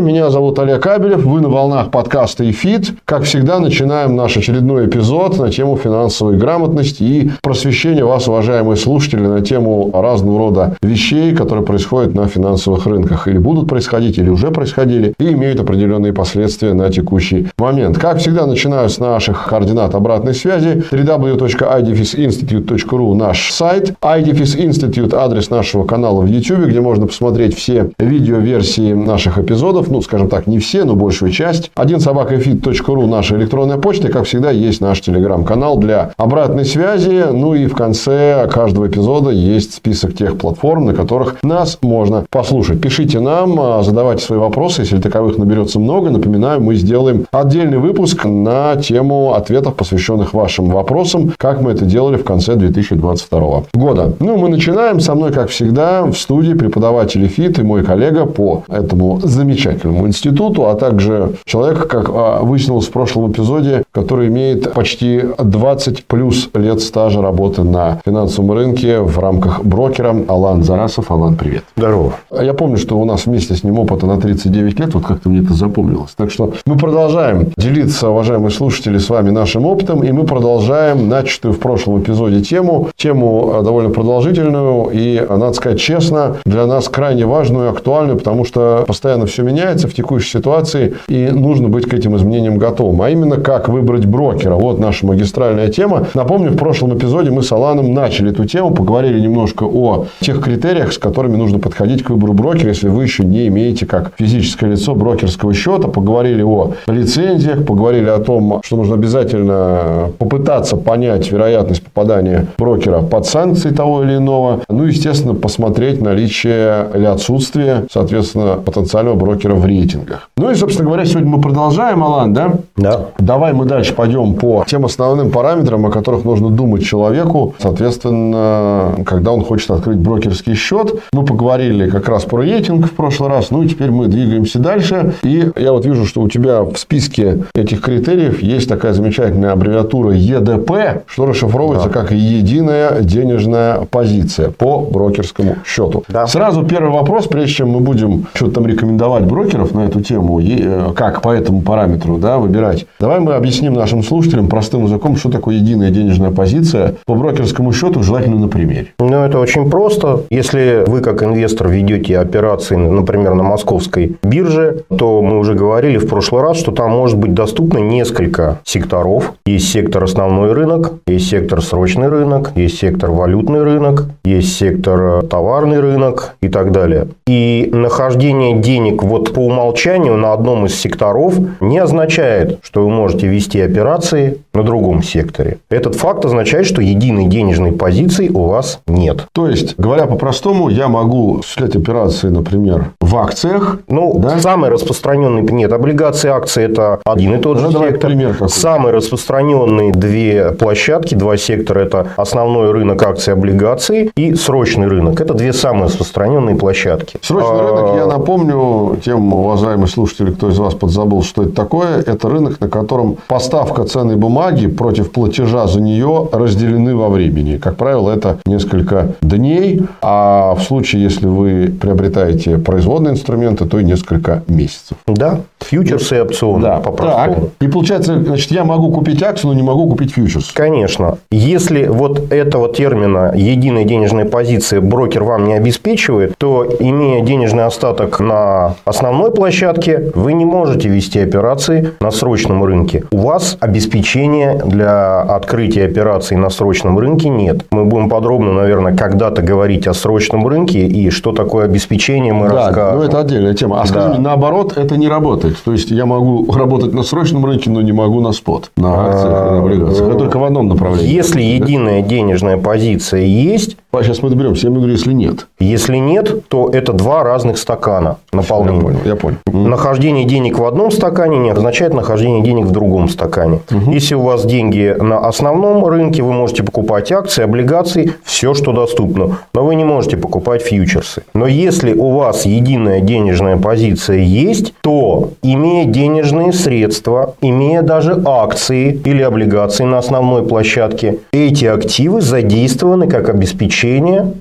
Меня зовут Олег Абелев. Вы на волнах подкаста «Эфит». Как всегда, начинаем наш очередной эпизод на тему финансовой грамотности и просвещения вас, уважаемые слушатели, на тему разного рода вещей, которые происходят на финансовых рынках. Или будут происходить, или уже происходили, и имеют определенные последствия на текущий момент. Как всегда, начинаю с наших координат обратной связи. www.idfisinstitute.ru наш сайт. IDFIS Institute – адрес нашего канала в YouTube, где можно посмотреть все видеоверсии наших эпизодов ну, скажем так, не все, но большую часть. Один собакафит.ру наша электронная почта. И, как всегда, есть наш телеграм-канал для обратной связи. Ну и в конце каждого эпизода есть список тех платформ, на которых нас можно послушать. Пишите нам, а, задавайте свои вопросы. Если таковых наберется много, напоминаю, мы сделаем отдельный выпуск на тему ответов, посвященных вашим вопросам, как мы это делали в конце 2022 года. Ну, мы начинаем. Со мной, как всегда, в студии преподаватель ФИТ и мой коллега по этому замечательному замечательному институту, а также человек, как а, выяснилось в прошлом эпизоде, который имеет почти 20 плюс лет стажа работы на финансовом рынке в рамках брокера. Алан Зарасов. Алан, привет. Здорово. Я помню, что у нас вместе с ним опыта на 39 лет, вот как-то мне это запомнилось. Так что мы продолжаем делиться, уважаемые слушатели, с вами нашим опытом, и мы продолжаем начатую в прошлом эпизоде тему, тему а, довольно продолжительную и, надо сказать честно, для нас крайне важную и актуальную, потому что постоянно все меняется, меняется в текущей ситуации, и нужно быть к этим изменениям готовым. А именно, как выбрать брокера. Вот наша магистральная тема. Напомню, в прошлом эпизоде мы с Аланом начали эту тему, поговорили немножко о тех критериях, с которыми нужно подходить к выбору брокера, если вы еще не имеете как физическое лицо брокерского счета. Поговорили о лицензиях, поговорили о том, что нужно обязательно попытаться понять вероятность попадания брокера под санкции того или иного. Ну, естественно, посмотреть наличие или отсутствие, соответственно, потенциального брокера в рейтингах. Ну и, собственно говоря, сегодня мы продолжаем, Алан, да? Да. Давай мы дальше пойдем по тем основным параметрам, о которых нужно думать человеку, соответственно, когда он хочет открыть брокерский счет. Мы поговорили как раз про рейтинг в прошлый раз, ну и теперь мы двигаемся дальше. И я вот вижу, что у тебя в списке этих критериев есть такая замечательная аббревиатура ЕДП, что расшифровывается да. как единая денежная позиция по брокерскому счету. Да. Сразу первый вопрос, прежде чем мы будем что-то там рекомендовать брокерам, брокеров на эту тему, э, как по этому параметру да, выбирать. Давай мы объясним нашим слушателям простым языком, что такое единая денежная позиция по брокерскому счету, желательно на примере. Ну, это очень просто. Если вы, как инвестор, ведете операции, например, на московской бирже, то мы уже говорили в прошлый раз, что там может быть доступно несколько секторов. Есть сектор основной рынок, есть сектор срочный рынок, есть сектор валютный рынок, есть сектор товарный рынок и так далее. И нахождение денег вот по умолчанию на одном из секторов не означает, что вы можете вести операции на другом секторе. Этот факт означает, что единой денежной позиции у вас нет. То есть, говоря по-простому, я могу осуществлять операции, например, в акциях. Ну, да? самый распространенный... Нет, облигации, акции – это один и тот же ну, сектор. Пример какой. Самые распространенные две площадки, два сектора – это основной рынок акций и облигаций и срочный рынок. Это две самые распространенные площадки. Срочный рынок, я напомню тем тем, уважаемые слушатели, кто из вас подзабыл, что это такое, это рынок, на котором поставка ценной бумаги против платежа за нее разделены во времени. Как правило, это несколько дней, а в случае, если вы приобретаете производные инструменты, то и несколько месяцев. Да, фьючерсы и опционы. Да, по-простому. И получается, значит, я могу купить акцию, но не могу купить фьючерс. Конечно. Если вот этого термина единая денежная позиция брокер вам не обеспечивает, то имея денежный остаток на основном основной площадке вы не можете вести операции на срочном рынке. У вас обеспечения для открытия операций на срочном рынке нет. Мы будем подробно, наверное, когда-то говорить о срочном рынке и что такое обеспечение мы да, расскажем. Ну, это отдельная тема. А скажи, да. наоборот, это не работает. То есть, я могу работать на срочном рынке, но не могу на спот, на акциях, на облигациях. Это только в одном направлении. Если единая денежная позиция есть, А сейчас мы доберемся. Я говорю, если нет. Если нет, то это два разных стакана наполнения. Я понял, я понял. Нахождение денег в одном стакане не означает нахождение денег в другом стакане. Угу. Если у вас деньги на основном рынке, вы можете покупать акции, облигации, все, что доступно. Но вы не можете покупать фьючерсы. Но если у вас единая денежная позиция есть, то, имея денежные средства, имея даже акции или облигации на основной площадке, эти активы задействованы как обеспечение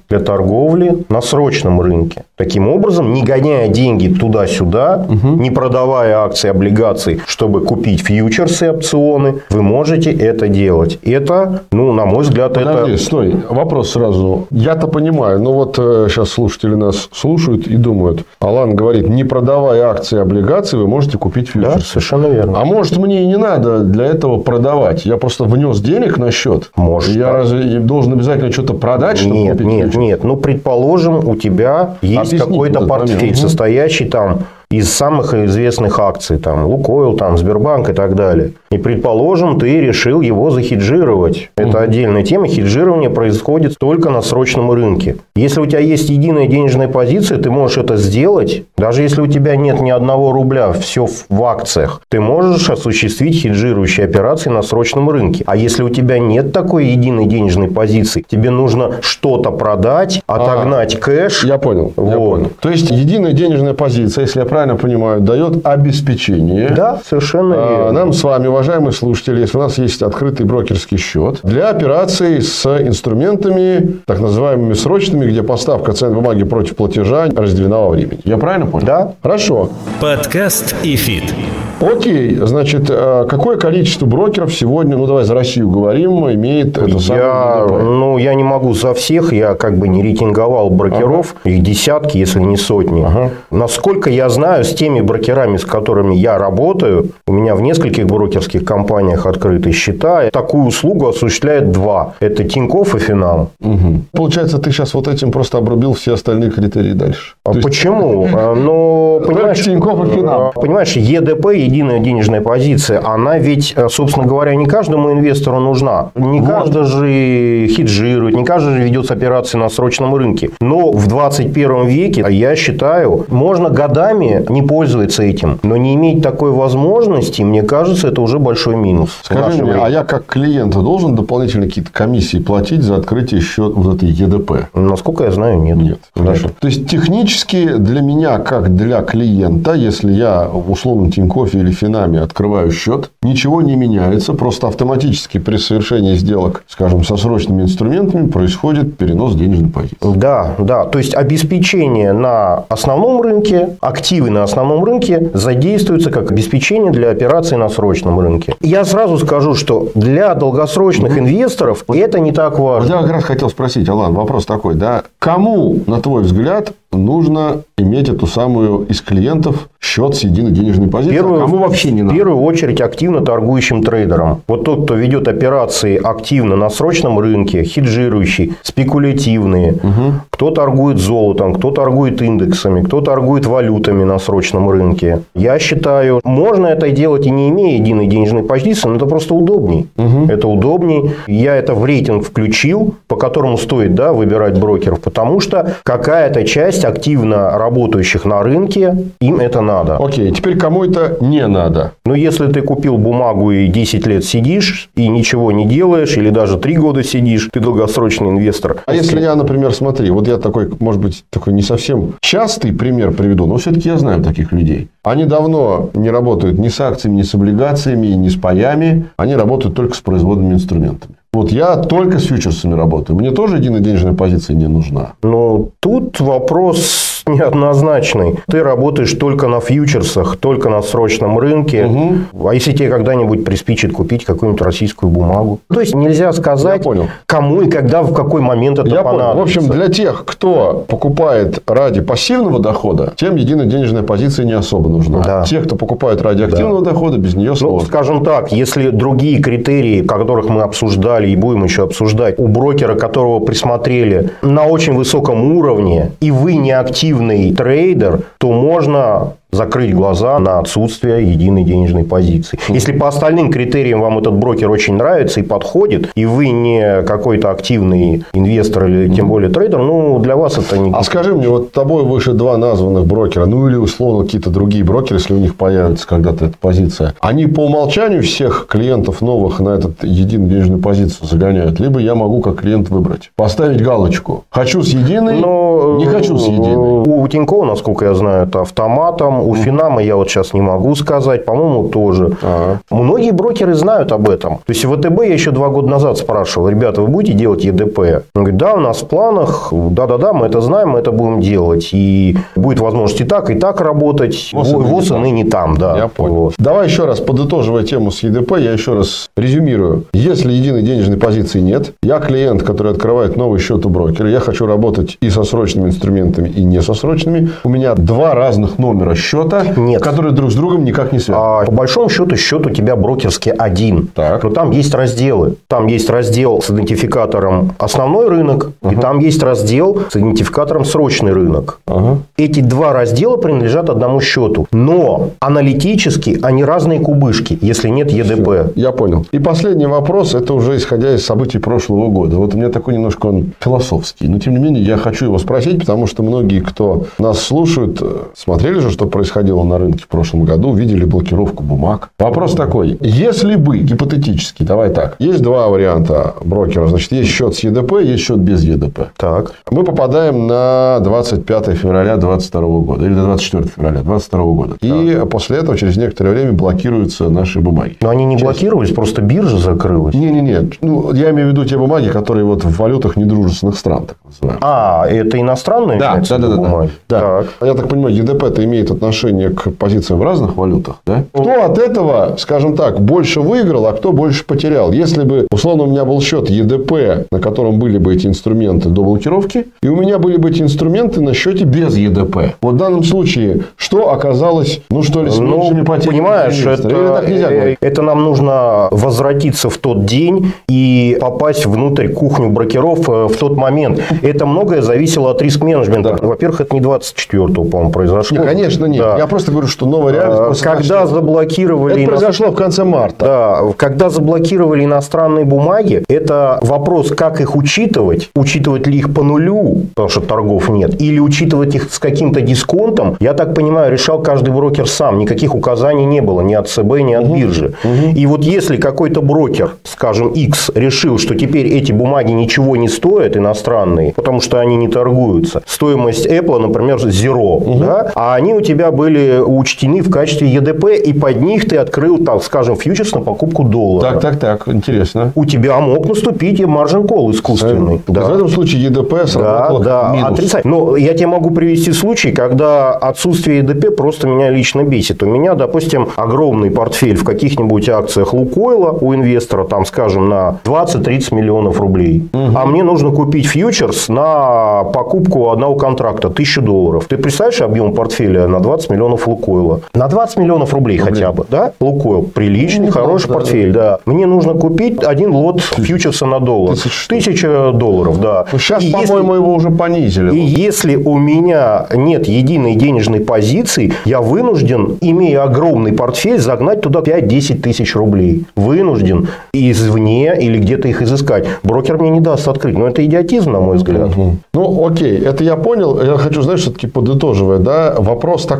для торговли на срочном рынке. Таким образом, не гоняя деньги туда-сюда, угу. не продавая акции, облигации, чтобы купить фьючерсы, опционы, вы можете это делать. Это, ну, на мой взгляд, Подожди, это... стой, вопрос сразу. Я-то понимаю, но вот э, сейчас слушатели нас слушают и думают. Алан говорит, не продавая акции, облигации, вы можете купить фьючерсы. Да, совершенно верно. А может, мне и не надо для этого продавать? Я просто внес денег на счет? Может. Я разве должен обязательно что-то продать, нет, Нет, нет. Ну, предположим, у тебя есть какой-то портфель, состоящий там из самых известных акций, там, Лукойл, там, Сбербанк и так далее. И, предположим, ты решил его захеджировать. Это отдельная тема. Хеджирование происходит только на срочном рынке. Если у тебя есть единая денежная позиция, ты можешь это сделать, даже если у тебя нет ни одного рубля, все в акциях, ты можешь осуществить хеджирующие операции на срочном рынке. А если у тебя нет такой единой денежной позиции, тебе нужно что-то продать, отогнать а, кэш. Я понял, вот. я понял. То есть, единая денежная позиция, если я правильно понимаю, дает обеспечение. Да, совершенно а, верно. Нам с вами, уважаемые слушатели, если у нас есть открытый брокерский счет для операций с инструментами, так называемыми срочными, где поставка ценной бумаги против платежа разделена во времени. Я правильно понял? Да. Хорошо. Подкаст и фит. Окей, значит, а, какое количество брокеров сегодня, ну давай за Россию говорим, имеет это самое я, Ну, я не могу за всех, я как бы не рейтинговал брокеров, ага. их десятки, если не сотни. Ага. Насколько я знаю, с теми брокерами, с которыми я работаю, у меня в нескольких брокерских компаниях открыты счета, такую услугу осуществляет два. Это Тинькофф и Финам. Угу. Получается, ты сейчас вот этим просто обрубил все остальные критерии дальше. А есть... почему? А, ну, понимаешь, Тинькофф и Финам. А, понимаешь, ЕДП, единая денежная позиция, она ведь, э, собственно говоря, не каждому инвестору нужна. Не вот. каждый же хеджирует, не каждый же ведет операции на срочном рынке. Но в 21 веке, я считаю, можно годами не пользоваться этим, но не иметь такой возможности, мне кажется, это уже большой минус. Скажи мне, а я как клиент должен дополнительно какие-то комиссии платить за открытие счета вот этой ЕДП? Насколько я знаю, нет. Нет. Хорошо. То есть, технически для меня, как для клиента, если я в условном Тинькоффе или Финаме открываю счет, ничего не меняется, просто автоматически при совершении сделок, скажем, со срочными инструментами происходит перенос денежной позиции. Да, да. То есть, обеспечение на основном рынке, активы на основном рынке задействуются как обеспечение для операций на срочном рынке. Я сразу скажу, что для долгосрочных угу. инвесторов это не так важно. Я как раз хотел спросить, Алан, вопрос такой, да, кому, на твой взгляд, нужно иметь эту самую из клиентов счет с единой денежной позицией. Первую, кому вообще не надо? В первую очередь активно торгующим трейдерам. Вот тот, кто ведет операции активно на срочном рынке, хеджирующий, спекулятивные, угу. кто торгует золотом, кто торгует индексами, кто торгует валютами на срочном рынке. Я считаю, можно это делать и не имея единой денежной позиции, но это просто удобней. Угу. Это удобней. Я это в рейтинг включил, по которому стоит да, выбирать брокеров, потому что какая-то часть часть активно работающих на рынке, им это надо. Окей, теперь кому это не надо? Ну, если ты купил бумагу и 10 лет сидишь, и ничего не делаешь, или даже 3 года сидишь, ты долгосрочный инвестор. А если я, например, смотри, вот я такой, может быть, такой не совсем частый пример приведу, но все-таки я знаю таких людей. Они давно не работают ни с акциями, ни с облигациями, ни с паями. Они работают только с производными инструментами. Вот я только с фьючерсами работаю. Мне тоже единая денежная позиция не нужна. Ну, тут вопрос неоднозначный. Ты работаешь только на фьючерсах, только на срочном рынке. Угу. А если тебе когда-нибудь приспичит купить какую-нибудь российскую бумагу? То есть, нельзя сказать, понял. кому и когда, в какой момент это Я понадобится. Понял. В общем, для тех, кто покупает ради пассивного дохода, тем единая денежная позиция не особо нужна. Да. Те, кто покупает ради активного да. дохода, без нее ну, сложно. Ну, скажем так, если другие критерии, которых мы обсуждали и будем еще обсуждать, у брокера, которого присмотрели на очень высоком уровне, и вы не активны активный трейдер, то можно закрыть глаза на отсутствие единой денежной позиции. Если по остальным критериям вам этот брокер очень нравится и подходит, и вы не какой-то активный инвестор или тем более трейдер, ну, для вас это не... А скажи мне, вот тобой выше два названных брокера, ну или условно какие-то другие брокеры, если у них появится когда-то эта позиция, они по умолчанию всех клиентов новых на этот единую денежную позицию загоняют, либо я могу как клиент выбрать, поставить галочку, хочу с единой, Но не хочу с единой. У Тинькова, насколько я знаю, это автоматом, у Финама я вот сейчас не могу сказать, по-моему, тоже. Ага. Многие брокеры знают об этом. То есть, ВТБ я еще два года назад спрашивал, ребята, вы будете делать ЕДП? Он говорит, да, у нас в планах, да-да-да, мы это знаем, мы это будем делать. И будет возможность и так, и так работать. ВОЗ, ВОЗ и ныне там, да. Я понял. Вот. Давай еще раз, подытоживая тему с ЕДП, я еще раз резюмирую. Если единой денежной позиции нет, я клиент, который открывает новый счет у брокера, я хочу работать и со срочными инструментами, и не со срочными. У меня два разных номера счета, нет. которые друг с другом никак не связаны. А, по большому счету, счет у тебя брокерский один. Так. Но там есть разделы. Там есть раздел с идентификатором основной рынок, угу. и там есть раздел с идентификатором срочный рынок. Угу. Эти два раздела принадлежат одному счету. Но аналитически они разные кубышки, если нет ЕДП. Все, я понял. И последний вопрос, это уже исходя из событий прошлого года. Вот у меня такой немножко он философский. Но, тем не менее, я хочу его спросить, потому что многие, кто нас слушают, смотрели же, что происходило на рынке в прошлом году, видели блокировку бумаг. Вопрос такой. Если бы, гипотетически, давай так, есть два варианта брокера. Значит, есть счет с ЕДП, есть счет без ЕДП. Так. Мы попадаем на 25 февраля 2022 года. Или 24 февраля 2022 года. Так. И после этого, через некоторое время, блокируются наши бумаги. Но они не через... блокировались, просто биржа закрылась. Не-не-не. Ну, я имею в виду те бумаги, которые вот в валютах недружественных стран, так называемые. А, это иностранные да, да, да, да, бумаги? Да. Так. Я так понимаю, ЕДП-то имеет отношение к позициям в разных валютах, да? Кто от этого, скажем так, больше выиграл, а кто больше потерял? Если бы, условно, у меня был счет ЕДП, на котором были бы эти инструменты до блокировки, и у меня были бы эти инструменты на счете без ЕДП. Вот в данном случае, что оказалось, ну что ли, с ну? Понимаешь, это, это нам нужно возвратиться в тот день и попасть внутрь кухню брокеров э, в тот момент. Это многое зависело от риск-менеджмента. Да. Во-первых, это не 24-го, по-моему, произошло. Нет, конечно, нет. Да. Я просто говорю, что новая реальность. А, когда заблокировали... Это произошло в конце марта. Да. Когда заблокировали иностранные бумаги, это вопрос, как их учитывать. Учитывать ли их по нулю, потому что торгов нет, или учитывать их с каким-то дисконтом. Я так понимаю, решал каждый брокер сам. Никаких указаний не было ни от ЦБ, ни от угу. биржи. Угу. И вот если какой-то брокер, скажем, X, решил, что теперь эти бумаги ничего не стоят, иностранные, потому что они не торгуются. Стоимость Apple, например, zero, угу. да? а они у тебя были учтены в качестве ЕДП, и под них ты открыл, так скажем, фьючерс на покупку доллара. Так, так, так, интересно. У тебя мог наступить и маржин кол искусственный. Да. В этом случае ЕДП сработало да, да, минус. Отрицательно. Но я тебе могу привести случай, когда отсутствие ЕДП просто меня лично бесит. У меня, допустим, огромный портфель в каких-нибудь акциях Лукойла у инвестора, там, скажем, на 20-30 миллионов рублей. Угу. А мне нужно купить фьючерс на покупку одного контракта, 1000 долларов. Ты представляешь объем портфеля на 20 миллионов Лукойла? На 20 миллионов рублей, рублей. хотя бы, да? Лукойл. Приличный, ну, хороший да, портфель, да. да. Мне нужно купить один лот фьючерса на доллар. Тысяча долларов, да. Ну, сейчас, по-моему, его уже понизили. И если у меня нет единой денежной позиции, я вынужден, имея огромный портфель, загнать туда 5-10 тысяч рублей. Вынужден извне или где-то их изыскать. Брокер мне не даст открыть. Но это идиотизм, на мой взгляд. Угу. Ну, окей, это я понял. Я хочу, знаешь, все-таки подытоживая, да, вопрос такой.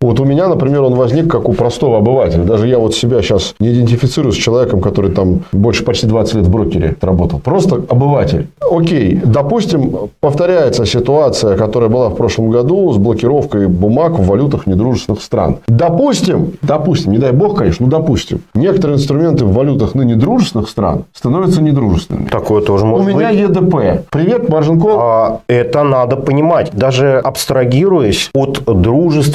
Вот у меня, например, он возник как у простого обывателя. Даже я вот себя сейчас не идентифицирую с человеком, который там больше почти 20 лет в брокере работал. Просто обыватель. Окей, допустим, повторяется ситуация, которая была в прошлом году с блокировкой бумаг в валютах недружественных стран. Допустим, допустим, не дай бог, конечно, ну допустим, некоторые инструменты в валютах ныне дружественных стран становятся недружественными. Такое тоже может быть. У меня ЕДП. Привет, Маржинков. А, это надо понимать. Даже абстрагируясь от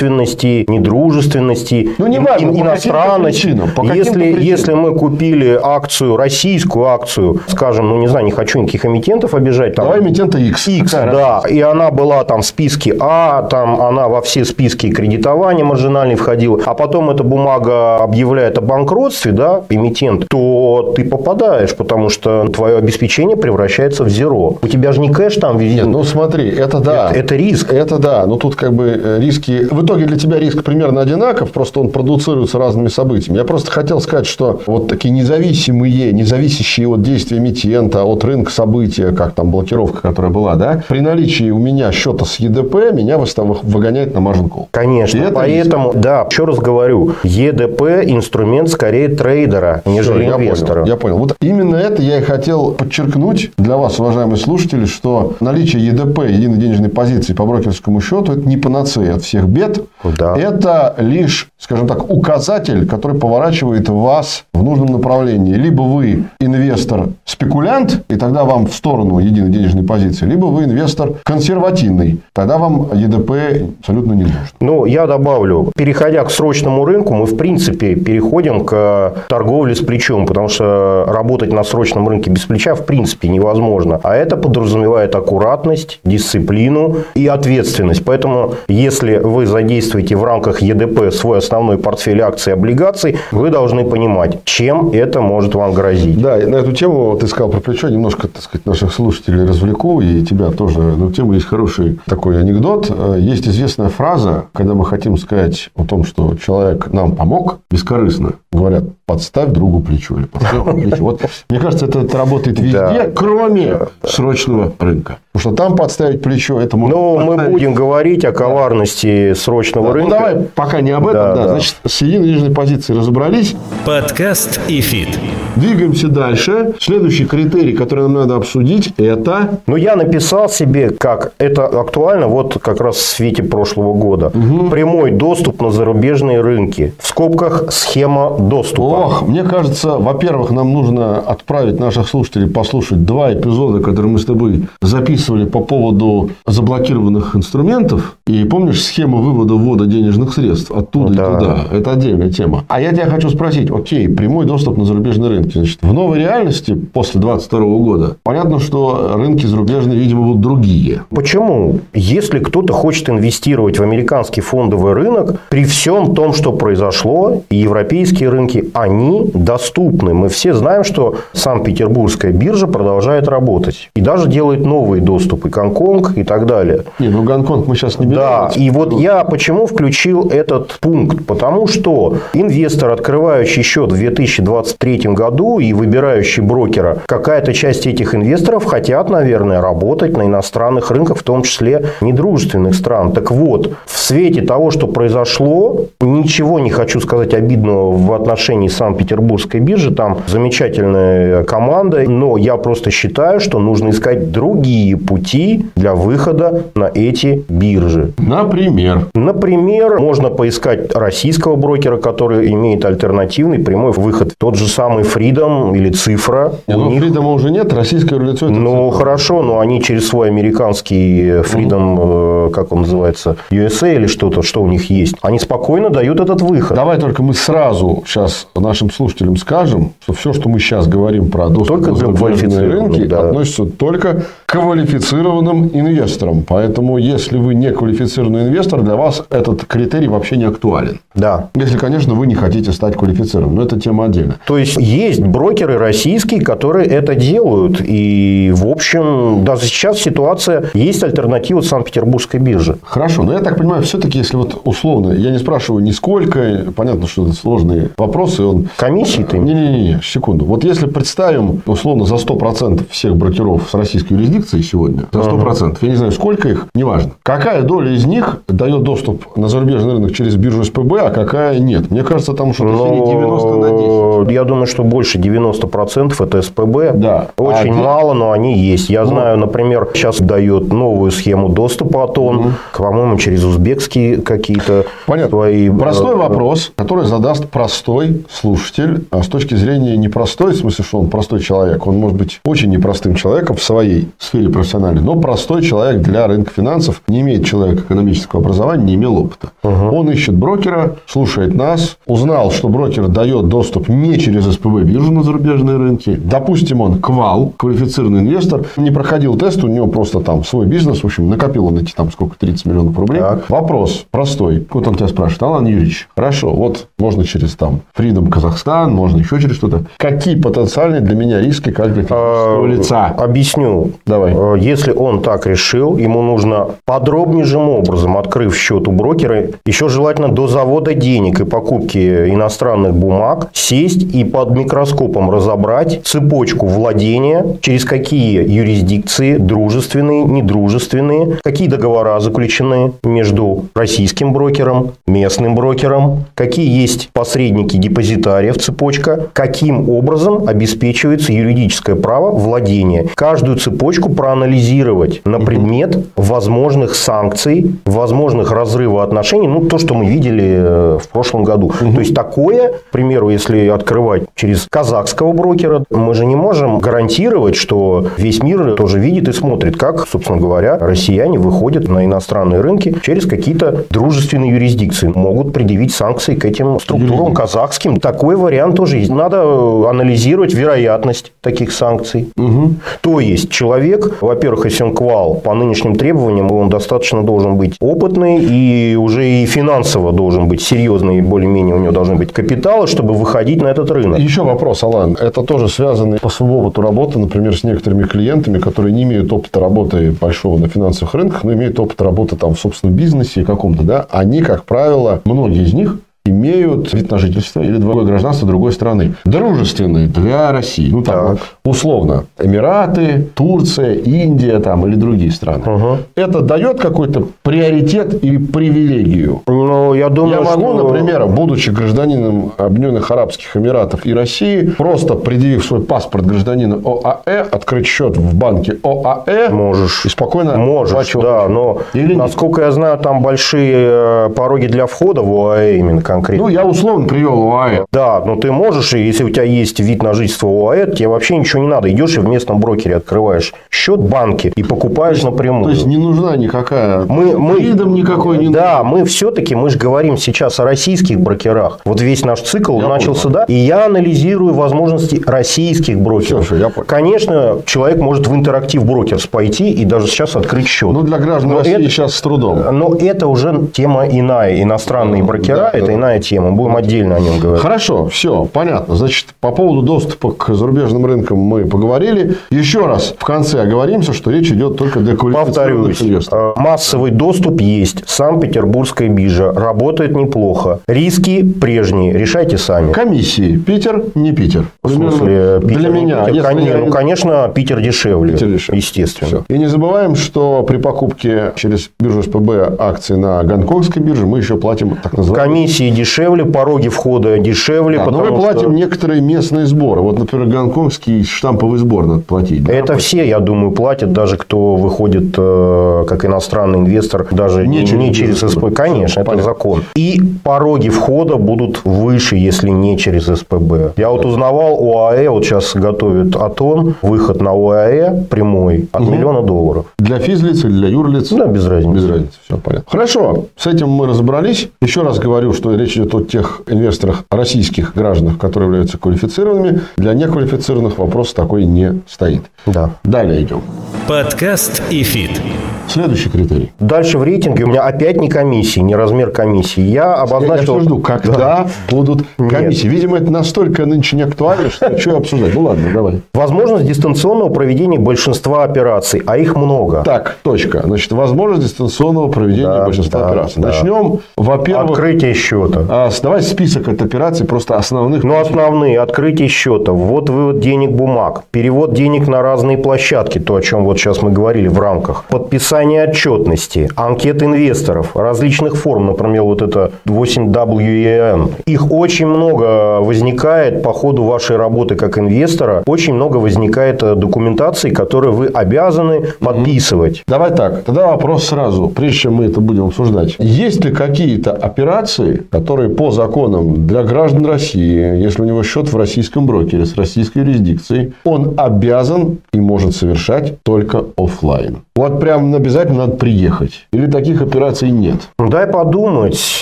дружественности, недружественности, ну, не важно, ин- иностранности. Если, если мы купили акцию, российскую акцию, скажем, ну не знаю, не хочу никаких эмитентов обижать. Там, Давай эмитента X. X, да. И она была там в списке А, там она во все списки кредитования маржинальной входила, а потом эта бумага объявляет о банкротстве, да, эмитент, то ты попадаешь, потому что твое обеспечение превращается в зеро. У тебя же не кэш там везде. Нет, ну смотри, это да. Это, это риск. Это да. Но тут как бы э, риски... В итоге итоге для тебя риск примерно одинаков, просто он продуцируется разными событиями. Я просто хотел сказать, что вот такие независимые, независящие от действия эмитента, от рынка события, как там блокировка, которая была, да, при наличии у меня счета с ЕДП, меня выгоняет на call. Конечно, поэтому, риск. да, еще раз говорю, ЕДП инструмент скорее трейдера, нежели Все, инвестора. Я понял, я понял. Вот именно это я и хотел подчеркнуть для вас, уважаемые слушатели, что наличие ЕДП, единой денежной позиции по брокерскому счету, это не панацея от всех бед. Это лишь, скажем так, указатель, который поворачивает вас в нужном направлении. Либо вы инвестор-спекулянт, и тогда вам в сторону единой денежной позиции, либо вы инвестор консервативный, тогда вам ЕДП абсолютно не нужен. Ну, я добавлю, переходя к срочному рынку, мы, в принципе, переходим к торговле с плечом, потому что работать на срочном рынке без плеча, в принципе, невозможно. А это подразумевает аккуратность, дисциплину и ответственность. Поэтому, если вы задействуете в рамках ЕДП свой основной портфель акций и облигаций, вы должны понимать, чем это может вам грозить. Да, на эту тему ты сказал про плечо, немножко, так сказать, наших слушателей развлеку, и тебя тоже. Но тема есть хороший такой анекдот. Есть известная фраза, когда мы хотим сказать о том, что человек нам помог бескорыстно, говорят, подставь другу плечо или подставь плечо. Вот, мне кажется, это, это работает везде, да. кроме срочного рынка. Потому что там подставить плечо, это можно Ну, мы будем говорить о коварности срочного да, ну, рынка. Ну, давай пока не об этом. Да, да. Значит, с единой нижней позиции разобрались. Подкаст и фит. Двигаемся дальше. Следующий критерий, который нам надо обсудить, это... Ну, я написал себе, как это актуально, вот как раз в свете прошлого года. Угу. Прямой доступ на зарубежные рынки. В скобках схема доступа. Ох, мне кажется, во-первых, нам нужно отправить наших слушателей послушать два эпизода, которые мы с тобой записывали по поводу заблокированных инструментов. И помнишь схему вывода-ввода денежных средств оттуда да. и туда? Это отдельная тема. А я тебя хочу спросить, окей, прямой доступ на зарубежные рынки. Значит, в новой реальности после 2022 года понятно, что рынки зарубежные, видимо, будут другие. Почему? Если кто-то хочет инвестировать в американский фондовый рынок, при всем том, что произошло, европейские рынки, они доступны. Мы все знаем, что Санкт-Петербургская биржа продолжает работать. И даже делает новые доступы доступ и Гонконг и так далее. Не, ну Гонконг мы сейчас не берем. Да, и вот я почему включил этот пункт? Потому что инвестор, открывающий счет в 2023 году и выбирающий брокера, какая-то часть этих инвесторов хотят, наверное, работать на иностранных рынках, в том числе недружественных стран. Так вот, в свете того, что произошло, ничего не хочу сказать обидного в отношении Санкт-Петербургской биржи, там замечательная команда, но я просто считаю, что нужно искать другие пути для выхода на эти биржи. Например? Например, можно поискать российского брокера, который имеет альтернативный прямой выход. Тот же самый Freedom или Цифра. Не, ну, них... Freedom уже нет, российское лицо Ну, цифра. хорошо, но они через свой американский Freedom, mm. как он называется, USA или что-то, что у них есть, они спокойно дают этот выход. Давай только мы сразу сейчас нашим слушателям скажем, что все, что мы сейчас говорим про доступ только на рынки, да. относится только к квалифицированным квалифицированным инвестором. Поэтому, если вы не квалифицированный инвестор, для вас этот критерий вообще не актуален. Да. Если, конечно, вы не хотите стать квалифицированным. Но это тема отдельная. То есть, есть брокеры российские, которые это делают. И, в общем, даже сейчас ситуация, есть альтернатива Санкт-Петербургской биржи. Хорошо. Но я так понимаю, все-таки, если вот условно, я не спрашиваю нисколько, понятно, что это сложные вопросы. Он... Комиссии ты? Не-не-не, секунду. Вот если представим, условно, за 100% всех брокеров с российской юрисдикцией сегодня, за 100%, я не знаю, сколько их, неважно. Какая доля из них дает доступ на зарубежный рынок через биржу СПБ, а какая нет? Мне кажется, там что-то Но... 90 на 10. Я думаю, что больше 90% это СПБ. Да. Очень а мало, но они есть. Я ну... знаю, например, сейчас дает новую схему доступа АТОН, угу. по-моему, через узбекские какие-то Понятно. свои... Простой э, вопрос, который задаст простой слушатель. А с точки зрения непростой, в смысле, что он простой человек, он может быть очень непростым человеком в своей сфере профессиональной, но простой человек для рынка финансов, не имеет человек экономического образования, не имел опыта. Угу. Он ищет брокера, слушает нас, узнал, что брокер дает доступ не через СПБ биржу на зарубежные рынки. Допустим, он квал, квалифицированный инвестор, не проходил тест, у него просто там свой бизнес, в общем, накопил он эти там сколько, 30 миллионов рублей. Так. Вопрос простой. Вот он тебя спрашивает, Алан Юрьевич, хорошо, вот можно через там Freedom Казахстан, можно еще через что-то. Какие потенциальные для меня риски как для а, лица? Объясню. Давай. А, если он так решил, ему нужно подробнейшим образом, открыв счет у брокера, еще желательно до завода денег и покупки иностранных бумаг, сесть и под микроскопом разобрать цепочку владения, через какие юрисдикции, дружественные, недружественные, какие договора заключены между российским брокером, местным брокером, какие есть посредники депозитариев цепочка, каким образом обеспечивается юридическое право владения. Каждую цепочку проанализировать на предмет возможных санкций, возможных разрыва отношений, ну, то, что мы видели э, в прошлом году. Угу. То есть, такое, к примеру, если открывать через казахского брокера, мы же не можем гарантировать, что весь мир тоже видит и смотрит, как, собственно говоря, россияне выходят на иностранные рынки через какие-то дружественные юрисдикции. Могут предъявить санкции к этим структурам казахским. Такой вариант тоже есть. Надо э, анализировать вероятность таких санкций. Угу. То есть, человек, во-первых, если он квал, по нынешним требованиям, он достаточно должен быть опытный и уже и финансово должен быть серьезный, более-менее у него должны быть капиталы, чтобы выходить на этот рынок. Еще вопрос, Алан. Это тоже связано по своему опыту работы, например, с некоторыми клиентами, которые не имеют опыта работы большого на финансовых рынках, но имеют опыт работы там в собственном бизнесе каком-то, да, они, как правило, многие из них имеют вид на жительство или другое гражданство другой страны. Дружественные для России. Ну, там, условно, Эмираты, Турция, Индия там, или другие страны. Угу. Это дает какой-то приоритет или привилегию? Ну, я думаю, Я могу, что... например, будучи гражданином Объединенных Арабских Эмиратов и России, просто предъявив свой паспорт гражданина ОАЭ, открыть счет в банке ОАЭ. Можешь. И спокойно Можешь, плачу. да. Но, или насколько нет? я знаю, там большие э, пороги для входа в ОАЭ именно конкретно. Ну, я условно привел ОАЭ. Да, но ты можешь, если у тебя есть вид на жительство ОАЭ, тебе вообще ничего не надо. Идешь и в местном брокере открываешь счет банки и покупаешь то есть, напрямую. То есть, не нужна никакая... Мы, мы, Видом никакой не Да, мы все-таки, мы же говорим сейчас о российских брокерах. Вот весь наш цикл я начался, понял. да? И я анализирую возможности российских брокеров. Все, я понял. Конечно, человек может в интерактив брокерс пойти и даже сейчас открыть счет. Ну, для граждан но России это, сейчас с трудом. Но это уже тема иная. Иностранные брокера да, – это да. иная тема. Будем отдельно о нем говорить. Хорошо, все, понятно. Значит, по поводу доступа к зарубежным рынкам мы поговорили. Еще раз в конце оговоримся, что речь идет только для Повторюсь, инвесторов. Массовый доступ есть. Санкт-Петербургская биржа работает неплохо. Риски прежние. Решайте сами. Комиссии. Питер, не Питер. В смысле, Питер, для меня. Питер, конечно, ну, конечно, Питер дешевле. Питер дешевле. Естественно. Все. И не забываем, что при покупке через биржу СПБ акций на гонконгской бирже мы еще платим так называемые... Комиссии дешевле, пороги входа дешевле. Да, но мы платим что... некоторые местные сборы. Вот, например, гонконгский штамповый сбор надо платить. Да? Это все, я думаю, платят, даже кто выходит э, как иностранный инвестор, даже не, не через, не через СПБ. Конечно, это Понятно. закон. И пороги входа будут выше, если не через СПБ. Я вот узнавал, ОАЭ вот сейчас готовит АТОН, выход на ОАЭ прямой от угу. миллиона долларов. Для физлиц или для юрлиц? Да, без разницы. Без разницы, все понятно. Хорошо, с этим мы разобрались. Еще раз говорю, что речь идет о тех инвесторах, российских гражданах, которые являются квалифицированными. Для неквалифицированных вопрос такой не стоит. Да. Далее идем. Подкаст и фит. Следующий критерий. Дальше в рейтинге у меня опять не комиссии, не размер комиссии. Я обозначил... Я, я жду, когда да. будут комиссии. Нет. Видимо, это настолько нынче не актуально, что что обсуждать. Ну ладно, давай. Возможность дистанционного проведения большинства операций, а их много. Так, точка. Значит, возможность дистанционного проведения да, большинства да, операций. Да. Начнем, во-первых... Открытие счета. А, давай список от операций, просто основных. Ну, основные. Открытие счета, ввод, вывод денег бумаг, перевод денег на разные площадки, то, о чем вот сейчас мы говорили в рамках, подписание отчетности, анкет инвесторов, различных форм, например, вот это W-8BEN. Их очень много возникает по ходу вашей работы как инвестора, очень много возникает документации, которые вы обязаны подписывать. Давай так, тогда вопрос сразу, прежде чем мы это будем обсуждать. Есть ли какие-то операции, которые по законам для граждан России, если у него счет в российском брокере с российской юрисдикцией, он обязан и может совершать только офлайн. Вот прям на обязательно надо приехать? Или таких операций нет? Ну, дай подумать.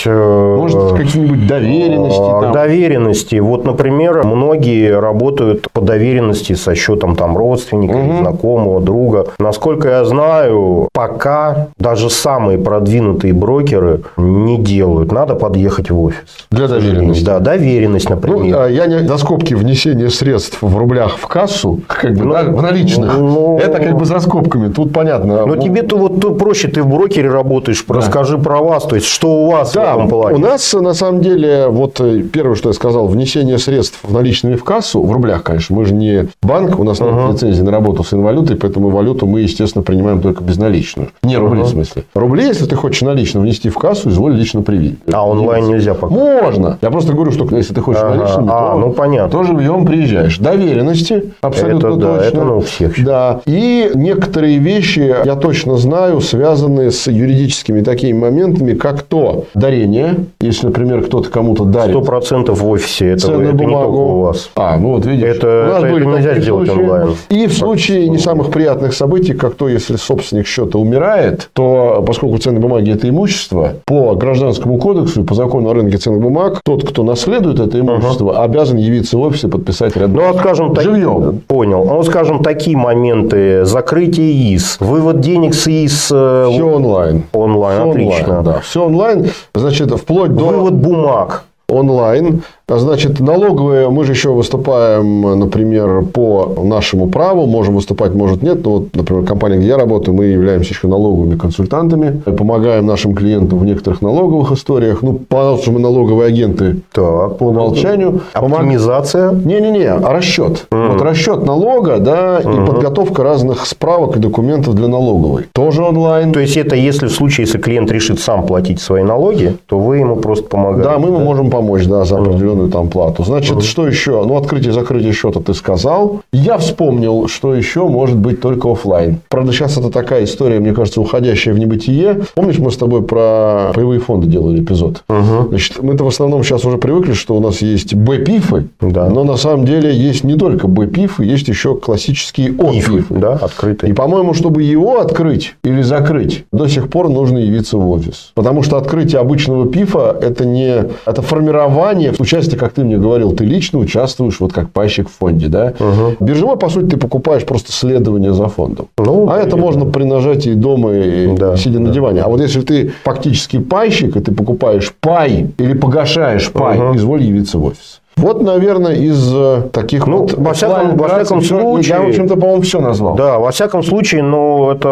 Э, Может, какие-нибудь доверенности? Там? Доверенности. Вот, например, многие работают по доверенности со счетом там родственника, угу. знакомого, друга. Насколько я знаю, пока даже самые продвинутые брокеры не делают. Надо подъехать в офис. Для доверенности? Да, доверенность, например. Ну, я не до скобки внесения средств в рублях в кассу, как бы, ну, да, в наличных. Ну, это как бы за скобками. Тут понятно. Но ну, тебе-то вот проще, ты в брокере работаешь, да. расскажи про вас, то есть, что у вас да, в этом плане. У нас, на самом деле, вот э, первое, что я сказал, внесение средств наличными в кассу, в рублях, конечно, мы же не банк, у нас нет uh-huh. лицензии на работу с инвалютой, поэтому валюту мы, естественно, принимаем только безналичную. Не рубли, uh-huh. в смысле. Рубли, если ты хочешь налично внести в кассу, изволь лично привить. А онлайн нельзя пока? Можно. Я просто говорю, что если ты хочешь ага. наличными, а, то ну, понятно. тоже в нем приезжаешь. Доверенности, абсолютно это, точно. Да, это ну, всех. Да. И некоторые вещи, я точно знаю, связанные с юридическими такими моментами, как то дарение. Если, например, кто-то кому-то дарит. Сто процентов в офисе. Это, это бумагу. не только у вас. А, ну вот видишь. Это, у нас это, были это нельзя сделать случаи. онлайн. И в случае не самых приятных событий, как то, если собственник счета умирает, то, поскольку ценные бумаги – это имущество, по гражданскому кодексу и по закону о рынке ценных бумаг, тот, кто наследует это имущество, ага. обязан явиться в офис и подписать ряд. Ну, а скажем, живьем. Так... Понял. Ну, скажем, такие моменты. Закрытие ИИС, вывод денег с ИИС. Э, все онлайн. Онлайн, все отлично. Онлайн, да. Все онлайн. Значит, вплоть до... Вывод бумаг онлайн. Значит, налоговые, мы же еще выступаем, например, по нашему праву, можем выступать, может нет. Но вот, например, компания, где я работаю, мы являемся еще налоговыми консультантами, помогаем нашим клиентам в некоторых налоговых историях. Ну, потому что мы налоговые агенты так, по умолчанию. Оптимизация? Не-не-не, а расчет. Mm. Вот расчет налога, да, mm-hmm. и подготовка разных справок и документов для налоговой. Тоже онлайн. То есть, это если в случае, если клиент решит сам платить свои налоги, то вы ему просто помогаете? Да, мы ему да? можем помочь, да, за определенную определенную там плату. Значит, угу. что еще? Ну, открытие закрытие счета ты сказал. Я вспомнил, что еще может быть только офлайн. Правда, сейчас это такая история, мне кажется, уходящая в небытие. Помнишь, мы с тобой про паевые фонды делали эпизод? Угу. Значит, мы-то в основном сейчас уже привыкли, что у нас есть Б-пифы, да. но на самом деле есть не только Б-пифы, есть еще классические О-пифы. Да, открытые. И, по-моему, чтобы его открыть или закрыть, до сих пор нужно явиться в офис. Потому что открытие обычного пифа – это не это формирование участия если, как ты мне говорил, ты лично участвуешь вот как пайщик в фонде, да? Угу. Биржевой, по сути, ты покупаешь просто следование за фондом. Ну, а это можно при нажатии дома, и да, сидя да. на диване. А вот если ты фактически пайщик, и ты покупаешь пай или погашаешь пай, угу. изволь явиться в офис. Вот, наверное, из э, таких ну, вот... Во всяком, во всяком случае... Я, в общем-то, по-моему, все назвал. Да, во всяком случае, но это,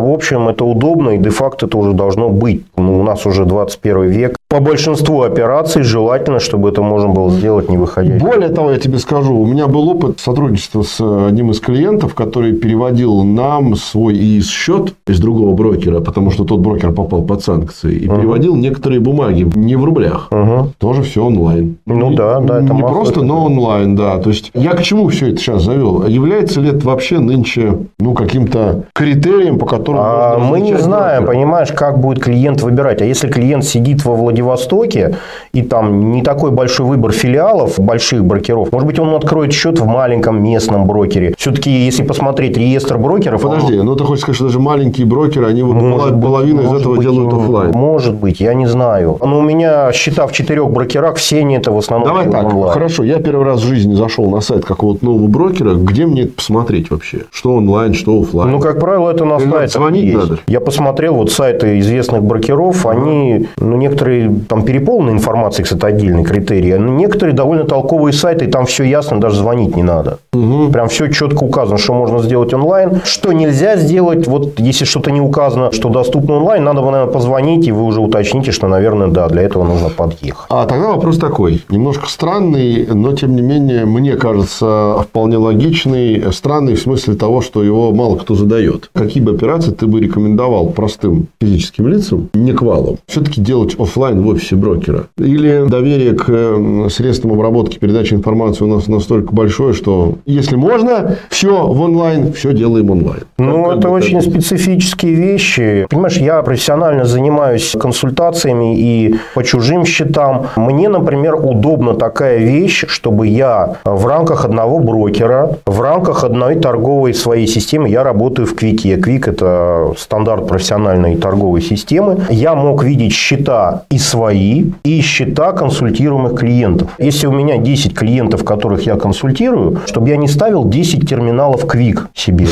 в общем, это удобно, и де-факто это уже должно быть. Ну, у нас уже 21 век. По большинству операций желательно, чтобы это можно было сделать, не выходя. Более того, я тебе скажу, у меня был опыт сотрудничества с одним из клиентов, который переводил нам свой ИИС-счет из другого брокера, потому что тот брокер попал под санкции, и uh-huh. переводил некоторые бумаги не в рублях. Uh-huh. Тоже все онлайн. Ну и, да, да. Это не просто, но онлайн, да. То есть, я к чему все это сейчас завел? Является ли это вообще нынче ну, каким-то критерием, по которому а, Мы не знаем, брокера? понимаешь, как будет клиент выбирать. А если клиент сидит во Владивостоке, Владивостоке, и там не такой большой выбор филиалов, больших брокеров, может быть, он откроет счет в маленьком местном брокере. Все-таки, если посмотреть реестр брокеров... Подожди, он... ну ты хочешь сказать, что даже маленькие брокеры, они вот может половину быть, из этого быть, делают офлайн? Может быть, я не знаю. Но у меня счета в четырех брокерах, все они это в основном Давай так, онлайн. хорошо, я первый раз в жизни зашел на сайт какого-то нового брокера, где мне это посмотреть вообще? Что онлайн, что офлайн? Ну, как правило, это на сайтах звонить есть. надо? Я посмотрел вот сайты известных брокеров, они, ну, некоторые там переполнена информацией, кстати, отдельный критерий. Но некоторые довольно толковые сайты, и там все ясно, даже звонить не надо. Угу. Прям все четко указано, что можно сделать онлайн, что нельзя сделать. Вот если что-то не указано, что доступно онлайн, надо, наверное, позвонить, и вы уже уточните, что, наверное, да, для этого нужно подъехать. А тогда вопрос такой, немножко странный, но тем не менее, мне кажется, вполне логичный. Странный в смысле того, что его мало кто задает. Какие бы операции ты бы рекомендовал простым физическим лицам, не к валу, все-таки делать офлайн онлайн в офисе брокера? Или доверие к э, средствам обработки передачи информации у нас настолько большое, что если можно, все в онлайн, все делаем онлайн? Ну, как это очень так? специфические вещи. Понимаешь, я профессионально занимаюсь консультациями и по чужим счетам. Мне, например, удобна такая вещь, чтобы я в рамках одного брокера, в рамках одной торговой своей системы, я работаю в Квике. Квик – это стандарт профессиональной торговой системы. Я мог видеть счета и свои, и счета консультируемых клиентов. Если у меня 10 клиентов, которых я консультирую, чтобы я не ставил 10 терминалов Квик себе.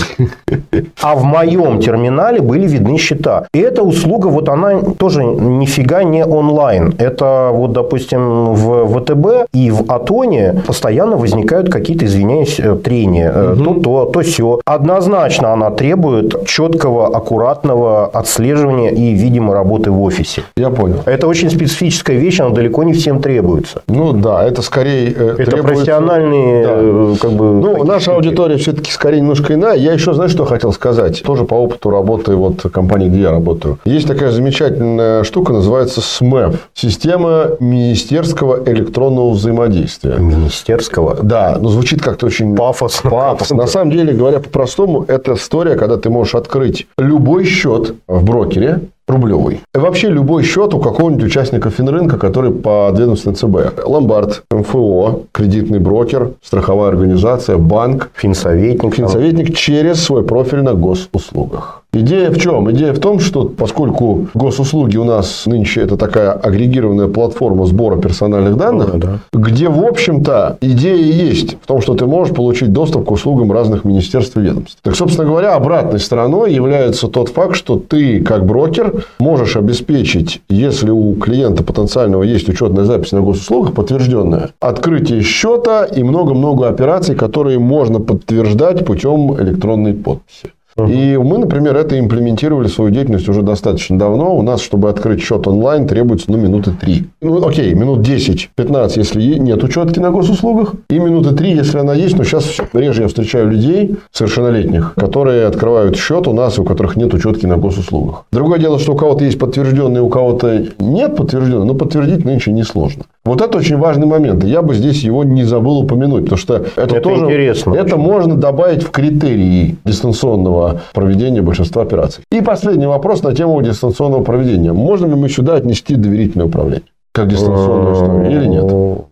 А в моем терминале были видны счета. И эта услуга, вот она тоже нифига не онлайн. Это вот, допустим, в ВТБ и в Атоне постоянно возникают какие-то, извиняюсь, э, трения. Угу. То то, то все. Однозначно она требует четкого, аккуратного отслеживания и, видимо, работы в офисе. Я понял. Это очень специфическая вещь, она далеко не всем требуется. Ну да, это скорее э, Это требуется... профессиональные, да. Э, как бы... Ну, наша штуки. аудитория все-таки скорее немножко иная. Я еще, знаешь, что хотел сказать? Тоже по опыту работы вот компании, где я работаю. Есть такая замечательная штука, называется СМЭФ. Система Министерского электронного взаимодействия. Министерского? Да, но звучит как-то очень... Пафосно. Пафосно. На самом деле, говоря по-простому, это история, когда ты можешь открыть любой счет в брокере, рублевый. И вообще любой счет у какого-нибудь участника финрынка, который подведомственный ЦБ. Ломбард, МФО, кредитный брокер, страховая организация, банк. Финсоветник. Финсоветник через свой профиль на госуслугах. Идея в чем? Идея в том, что поскольку госуслуги у нас нынче это такая агрегированная платформа сбора персональных данных, да. где, в общем-то, идея есть в том, что ты можешь получить доступ к услугам разных министерств и ведомств. Так, собственно говоря, обратной стороной является тот факт, что ты, как брокер, можешь обеспечить, если у клиента потенциального есть учетная запись на госуслугах, подтвержденная, открытие счета и много-много операций, которые можно подтверждать путем электронной подписи. И мы, например, это имплементировали свою деятельность уже достаточно давно. У нас, чтобы открыть счет онлайн, требуется ну, минуты три. Ну, окей, минут 10-15, если нет учетки на госуслугах. И минуты три, если она есть. Но сейчас реже я встречаю людей совершеннолетних, которые открывают счет у нас, у которых нет учетки на госуслугах. Другое дело, что у кого-то есть подтвержденный, у кого-то нет подтвержденный, но подтвердить нынче несложно. Вот это очень важный момент. Я бы здесь его не забыл упомянуть, потому что это, это тоже интересно. Это можно добавить в критерии дистанционного проведения большинства операций. И последний вопрос на тему дистанционного проведения. Можно ли мы сюда отнести доверительное управление? Как дистанционную историю или нет?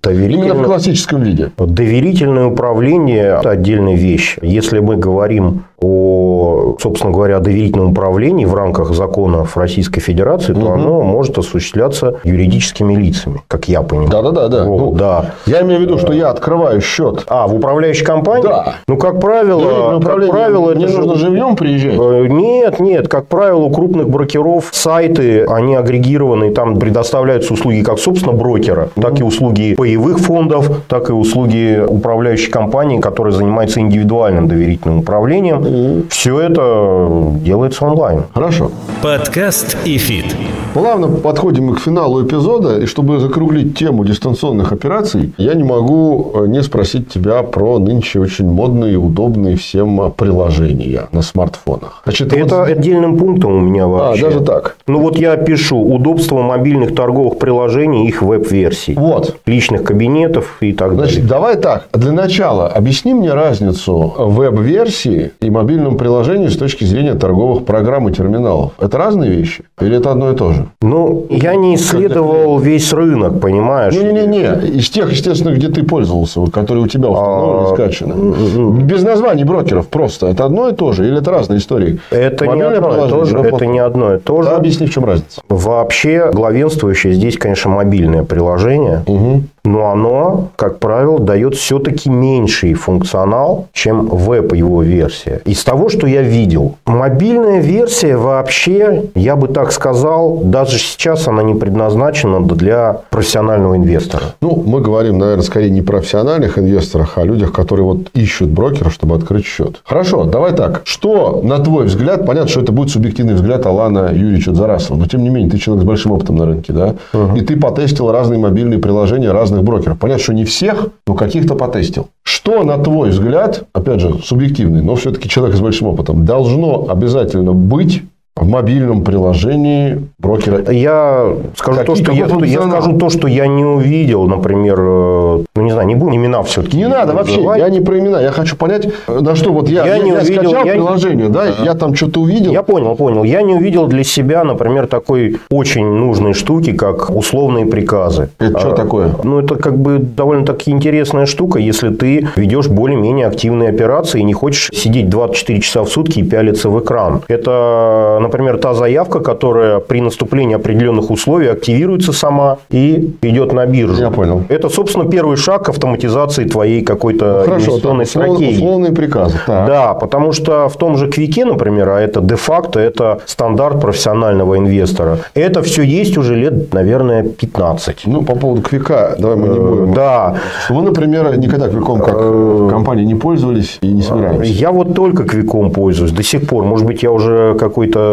Доверительное... Именно в классическом виде. Доверительное управление – это отдельная вещь. Если мы говорим о, собственно говоря, о доверительном управлении в рамках законов Российской Федерации, то угу. оно может осуществляться юридическими лицами, как я понимаю. Да-да-да. да. Ну, да. Я имею в виду, что я открываю счет. А, в управляющей компании? Да. Ну, как правило... Как правило мне нужно живьем приезжать? Э, нет, нет. Как правило, у крупных брокеров сайты, они агрегированы, там предоставляются услуги как, собственно, брокера, так и услуги паевых фондов, так и услуги управляющей компании, которая занимается индивидуальным доверительным управлением все это делается онлайн. Хорошо. Подкаст и фит. Плавно подходим мы к финалу эпизода. И чтобы закруглить тему дистанционных операций, я не могу э, не спросить тебя про нынче очень модные и удобные всем приложения на смартфонах. Значит, это вот... отдельным пунктом у меня вообще. А, даже так? Ну, вот я пишу удобство мобильных торговых приложений, их веб-версий. Вот. Личных кабинетов и так Значит, далее. давай так. Для начала объясни мне разницу веб-версии и мобильном приложении с точки зрения торговых программ и терминалов. Это разные вещи? Или это одно и то же? Ну, я не исследовал как весь рынок, понимаешь? Не-не-не. Из тех, естественно, где ты пользовался, которые у тебя установлены, а... скачаны. Без названий брокеров просто. Это одно и то же? Или это разные истории? Это не одно и то же. Это не одно и то же. Да, объясни, в чем разница. Вообще, главенствующее здесь, конечно, мобильное приложение. Угу но оно, как правило, дает все-таки меньший функционал, чем веб его версия. Из того, что я видел, мобильная версия вообще, я бы так сказал, даже сейчас она не предназначена для профессионального инвестора. Ну, мы говорим, наверное, скорее не профессиональных инвесторах, а людях, которые вот ищут брокера, чтобы открыть счет. Хорошо, давай так. Что, на твой взгляд, понятно, что это будет субъективный взгляд Алана Юрьевича Зарасова, но тем не менее, ты человек с большим опытом на рынке, да? Угу. И ты потестил разные мобильные приложения, разные разных брокеров. Понятно, что не всех, но каких-то потестил. Что, на твой взгляд, опять же, субъективный, но все-таки человек с большим опытом, должно обязательно быть в мобильном приложении брокера? Я скажу, то, что я, я скажу то, что я не увидел, например, э, ну не знаю, не будем имена все-таки. Не надо вообще, я не про имена, я хочу понять, на что вот я, я, я, не я увидел, скачал я приложение, не... да, я там что-то увидел. Я понял, понял. Я не увидел для себя, например, такой очень нужной штуки, как условные приказы. Это а, что такое? Ну, это как бы довольно-таки интересная штука, если ты ведешь более-менее активные операции и не хочешь сидеть 24 часа в сутки и пялиться в экран. Это, например, та заявка, которая при наступлении определенных условий активируется сама и идет на биржу. Я понял. Это, собственно, первый шаг к автоматизации твоей какой-то ну, инвестиционной стратегии. Условные приказы. Так. Да, потому что в том же Квике, например, а это де-факто, это стандарт профессионального инвестора. Это все есть уже лет, наверное, 15. Ну, по поводу Квика, давай мы не э, будем. Да. Вы, например, никогда Квиком как э, компания не пользовались и не собираетесь? Я вот только Квиком пользуюсь до сих пор. Может быть, я уже какой-то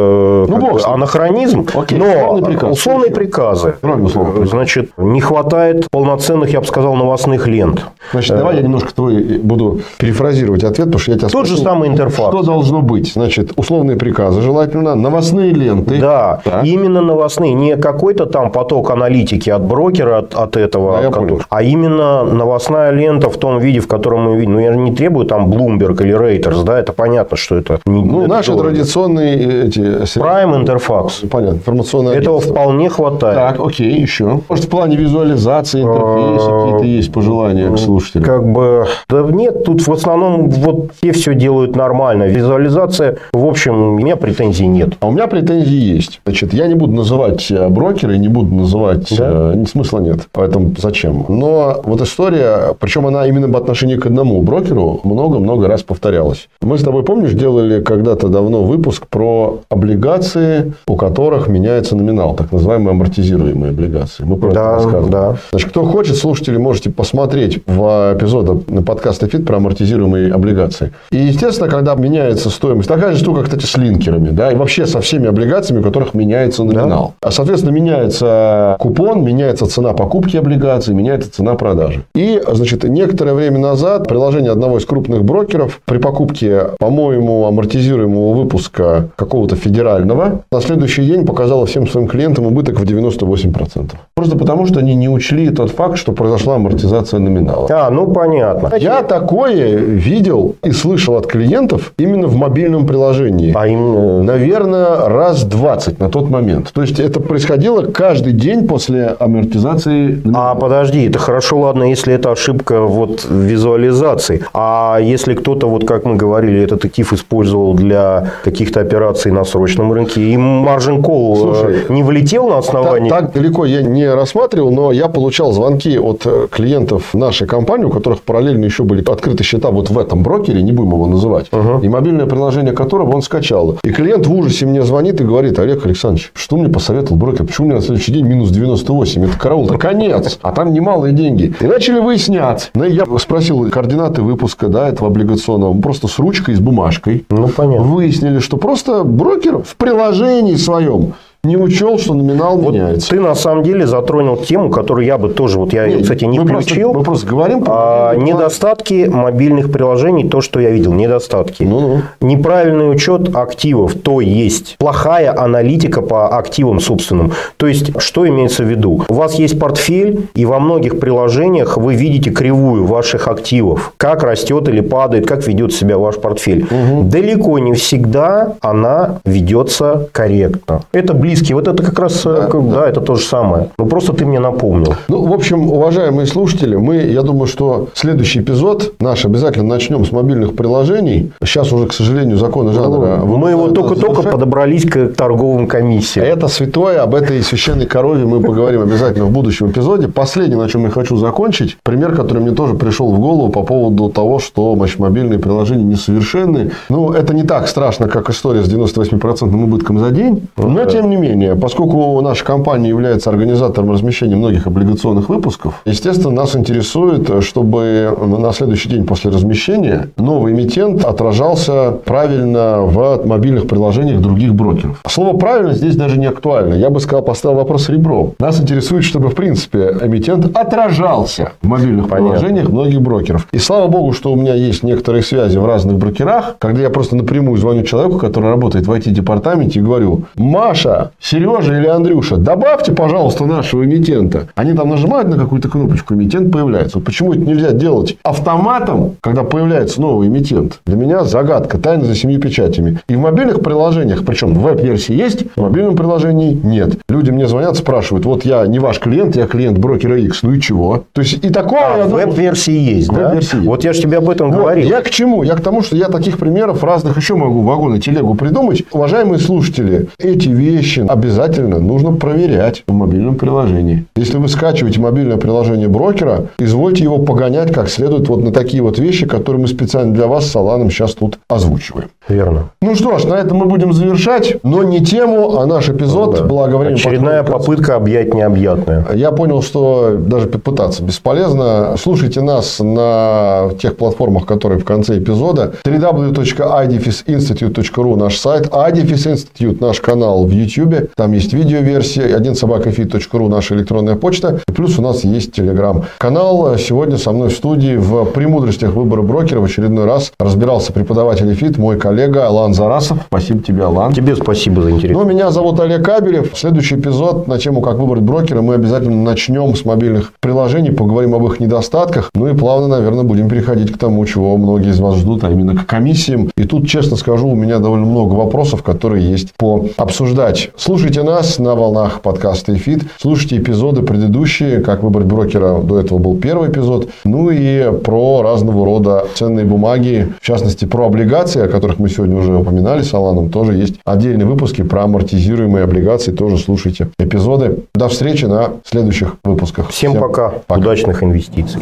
ну, как анахронизм. Окей, но условные приказы. Условные приказы. Значит, не хватает полноценных, я бы сказал, новостных лент. Значит, давай я немножко твой буду перефразировать ответ, потому что я тебя Тот спросил, же самый интерфакс. Что должно быть? Значит, условные приказы желательно, новостные ленты. Да, так. именно новостные. Не какой-то там поток аналитики от брокера, от, от этого, да, который, а именно новостная лента в том виде, в котором мы видим. Ну, я не требую там Bloomberg или Reuters, да, это понятно, что это не Ну, это наши дорого. традиционные эти... Prime Interfax. Понятно, информационные Этого вполне хватает. Так, окей, еще. Может, в плане визуализации интерфейса а, какие-то есть пожелания к слушателям? Как бы, да нет, тут в основном вот все все делают нормально. Визуализация, в общем, у меня претензий нет. А у меня претензии есть. Значит, я не буду называть брокера и не буду называть... Да? Э, смысла нет. Поэтому зачем? Но вот история, причем она именно по отношению к одному брокеру много-много раз повторялась. Мы с тобой, помнишь, делали когда-то давно выпуск про облигации, у которых меняется номинал, так называемые амортизируемые облигации. Мы про да, это рассказывали. Да. Значит, кто хочет, слушатели, можете посмотреть в эпизоде на подкаст «Эфит» про амортизируемые облигации. И, естественно, когда меняется стоимость, такая же штука, кстати, с линкерами, да, и вообще со всеми облигациями, у которых меняется номинал. Да. А, соответственно, меняется купон, меняется цена покупки облигаций, меняется цена продажи. И, значит, некоторое время назад приложение одного из крупных брокеров при покупке, по-моему, амортизируемого выпуска какого-то федерального на следующий день показало всем своим клиентам убыток в 98%. Просто потому, что они не учли тот факт, что произошла амортизация номинала. А, ну понятно. Я такое видел и слышал от клиентов именно в мобильном приложении. А именно? Наверное, раз 20 на тот момент. То есть, это происходило каждый день после амортизации. А подожди, это хорошо, ладно, если это ошибка вот визуализации. А если кто-то, вот как мы говорили, этот актив использовал для каких-то операций на срочном рынке, и маржин кол э, не влетел на основании? Так, так далеко я не рассматривал, но я получал звонки от э, клиентов нашей компании, у которых параллельно еще были открыты счета вот в этом брокере, не будем его называть, угу. и мобильное приложение которого он скачал. И клиент в ужасе мне звонит и говорит, Олег Александрович, что мне посоветовал брокер? Почему у меня на следующий день минус 98? Это караул, это конец. А там немалые деньги. И начали выяснять. Ну, я спросил координаты выпуска да, этого облигационного. Просто с ручкой, с бумажкой. Ну, понятно. Выяснили, что просто брокер в приложении своем не учел, что номинал вот меняется. Ты на самом деле затронул тему, которую я бы тоже, вот я, Нет, кстати, не мы включил. Просто, мы просто говорим про а, недостатки мобильных приложений, то, что я видел, недостатки. Ну-ну. Неправильный учет активов, то есть плохая аналитика по активам собственным. То есть, что имеется в виду? У вас есть портфель, и во многих приложениях вы видите кривую ваших активов. Как растет или падает, как ведет себя ваш портфель. Угу. Далеко не всегда она ведется корректно. Это близко близкие. Вот это как раз, да, как, да. да, это то же самое. Ну, просто ты мне напомнил. Ну, в общем, уважаемые слушатели, мы, я думаю, что следующий эпизод наш обязательно начнем с мобильных приложений. Сейчас уже, к сожалению, законы жанра... Ну, мы его только-только подобрались к торговым комиссиям. Это святое, об этой священной корове мы поговорим обязательно в будущем эпизоде. Последнее, на чем я хочу закончить, пример, который мне тоже пришел в голову по поводу того, что значит, мобильные приложения несовершенны. Ну, это не так страшно, как история с 98% убытком за день, но, тем не не менее, поскольку наша компания является организатором размещения многих облигационных выпусков, естественно, нас интересует, чтобы на следующий день после размещения новый эмитент отражался правильно в мобильных приложениях других брокеров. Слово «правильно» здесь даже не актуально. Я бы сказал, поставил вопрос ребром. Нас интересует, чтобы, в принципе, эмитент отражался в мобильных Понятно. приложениях многих брокеров. И слава богу, что у меня есть некоторые связи в разных брокерах, когда я просто напрямую звоню человеку, который работает в IT-департаменте и говорю, Маша, Сережа или Андрюша, добавьте, пожалуйста, нашего эмитента. Они там нажимают на какую-то кнопочку, эмитент появляется. Вот почему это нельзя делать автоматом, когда появляется новый эмитент? Для меня загадка, тайна за семью печатями. И в мобильных приложениях, причем в веб-версии есть, в мобильном приложении нет. Люди мне звонят, спрашивают, вот я не ваш клиент, я клиент брокера X, ну и чего? То есть, и такое... А, в веб-версии есть, да? Веб-версии Вот я же тебе об этом вот. говорил. Я к чему? Я к тому, что я таких примеров разных еще могу вагоны телегу придумать. Уважаемые слушатели, эти вещи обязательно нужно проверять в мобильном приложении. Если вы скачиваете мобильное приложение брокера, извольте его погонять как следует вот на такие вот вещи, которые мы специально для вас с Аланом сейчас тут озвучиваем. Верно. Ну что ж, на этом мы будем завершать, но не тему, а наш эпизод. Да. Благо Очередная попытка объять необъятное. Я понял, что даже пытаться бесполезно. Слушайте нас на тех платформах, которые в конце эпизода. www.idfisinstitute.ru наш сайт. idfis Institute наш канал в YouTube. Там есть видеоверсия. 1 собакафит.ру наша электронная почта. И плюс у нас есть телеграм-канал. Сегодня со мной в студии в премудростях выбора брокера в очередной раз разбирался преподаватель ФИТ, мой коллега Алан Зарасов. Спасибо тебе, Алан. Тебе спасибо за интерес. Ну, меня зовут Олег Кабелев. Следующий эпизод на тему «Как выбрать брокера» мы обязательно начнем с мобильных приложений, поговорим об их недостатках. Ну и плавно, наверное, будем переходить к тому, чего многие из вас ждут, а именно к комиссиям. И тут, честно скажу, у меня довольно много вопросов, которые есть пообсуждать. Слушайте нас на волнах подкаста «Эфит». Слушайте эпизоды предыдущие, «Как выбрать брокера». До этого был первый эпизод. Ну и про разного рода ценные бумаги, в частности, про облигации, о которых мы сегодня уже упоминали с Аланом, тоже есть отдельные выпуски про амортизируемые облигации. Тоже слушайте эпизоды. До встречи на следующих выпусках. Всем, Всем пока. пока. Удачных инвестиций.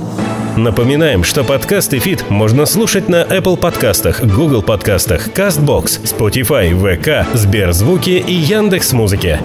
Напоминаем, что подкаст и фит можно слушать на Apple подкастах, Google подкастах, CastBox, Spotify, VK, Сберзвуки и Яндекс.Музыке.